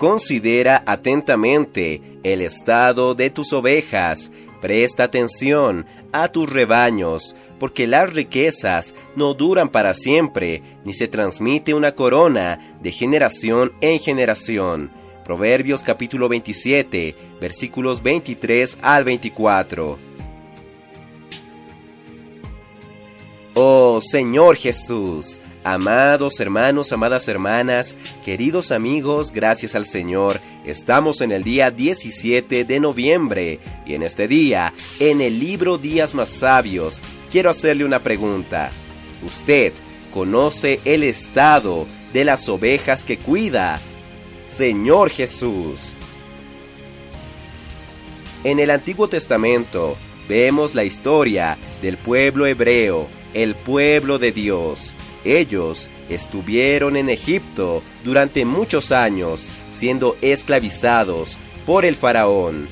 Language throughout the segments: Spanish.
Considera atentamente el estado de tus ovejas, presta atención a tus rebaños, porque las riquezas no duran para siempre, ni se transmite una corona de generación en generación. Proverbios capítulo 27, versículos 23 al 24. Oh Señor Jesús, Amados hermanos, amadas hermanas, queridos amigos, gracias al Señor, estamos en el día 17 de noviembre y en este día, en el libro Días más Sabios, quiero hacerle una pregunta. ¿Usted conoce el estado de las ovejas que cuida? Señor Jesús. En el Antiguo Testamento vemos la historia del pueblo hebreo, el pueblo de Dios ellos estuvieron en Egipto durante muchos años siendo esclavizados por el faraón,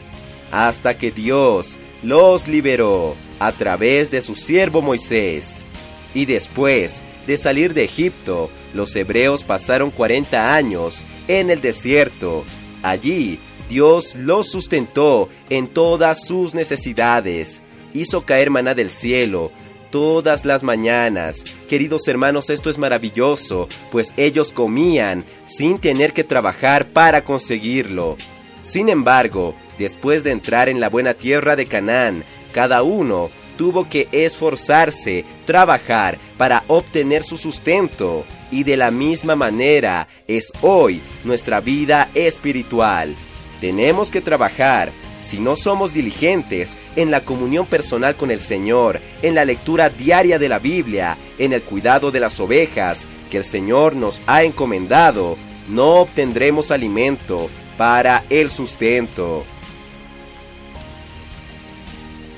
hasta que Dios los liberó a través de su siervo Moisés. Y después de salir de Egipto, los hebreos pasaron 40 años en el desierto. Allí Dios los sustentó en todas sus necesidades, hizo caer maná del cielo, todas las mañanas. Queridos hermanos, esto es maravilloso, pues ellos comían sin tener que trabajar para conseguirlo. Sin embargo, después de entrar en la buena tierra de Canaán, cada uno tuvo que esforzarse, trabajar para obtener su sustento. Y de la misma manera es hoy nuestra vida espiritual. Tenemos que trabajar si no somos diligentes en la comunión personal con el Señor, en la lectura diaria de la Biblia, en el cuidado de las ovejas que el Señor nos ha encomendado, no obtendremos alimento para el sustento.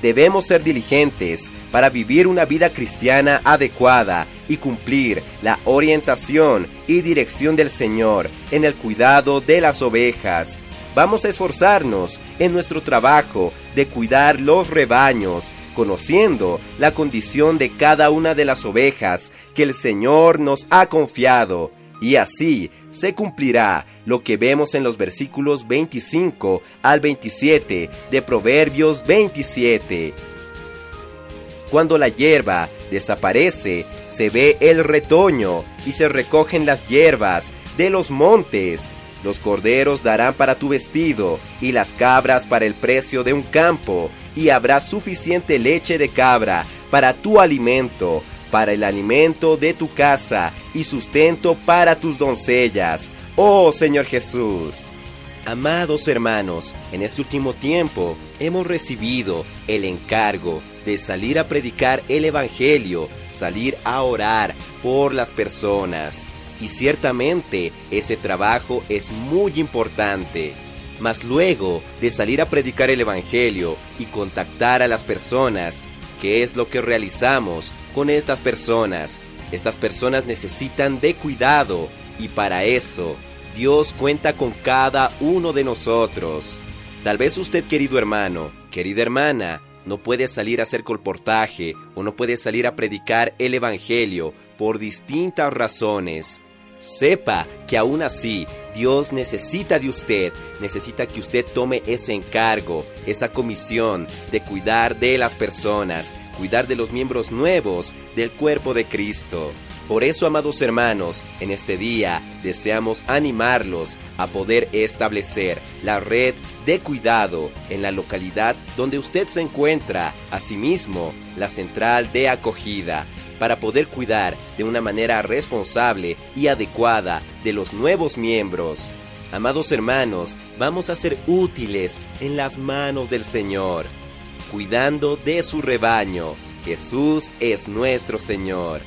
Debemos ser diligentes para vivir una vida cristiana adecuada y cumplir la orientación y dirección del Señor en el cuidado de las ovejas Vamos a esforzarnos en nuestro trabajo de cuidar los rebaños, conociendo la condición de cada una de las ovejas que el Señor nos ha confiado. Y así se cumplirá lo que vemos en los versículos 25 al 27 de Proverbios 27. Cuando la hierba desaparece, se ve el retoño y se recogen las hierbas de los montes. Los corderos darán para tu vestido, y las cabras para el precio de un campo, y habrá suficiente leche de cabra para tu alimento, para el alimento de tu casa, y sustento para tus doncellas. Oh Señor Jesús. Amados hermanos, en este último tiempo hemos recibido el encargo de salir a predicar el Evangelio, salir a orar por las personas. Y ciertamente ese trabajo es muy importante. Mas luego de salir a predicar el Evangelio y contactar a las personas, ¿qué es lo que realizamos con estas personas? Estas personas necesitan de cuidado y para eso Dios cuenta con cada uno de nosotros. Tal vez usted, querido hermano, querida hermana, no puede salir a hacer colportaje o no puede salir a predicar el Evangelio por distintas razones. Sepa que aún así Dios necesita de usted, necesita que usted tome ese encargo, esa comisión de cuidar de las personas, cuidar de los miembros nuevos del cuerpo de Cristo. Por eso, amados hermanos, en este día deseamos animarlos a poder establecer la red de cuidado en la localidad donde usted se encuentra, asimismo la central de acogida para poder cuidar de una manera responsable y adecuada de los nuevos miembros. Amados hermanos, vamos a ser útiles en las manos del Señor, cuidando de su rebaño. Jesús es nuestro Señor.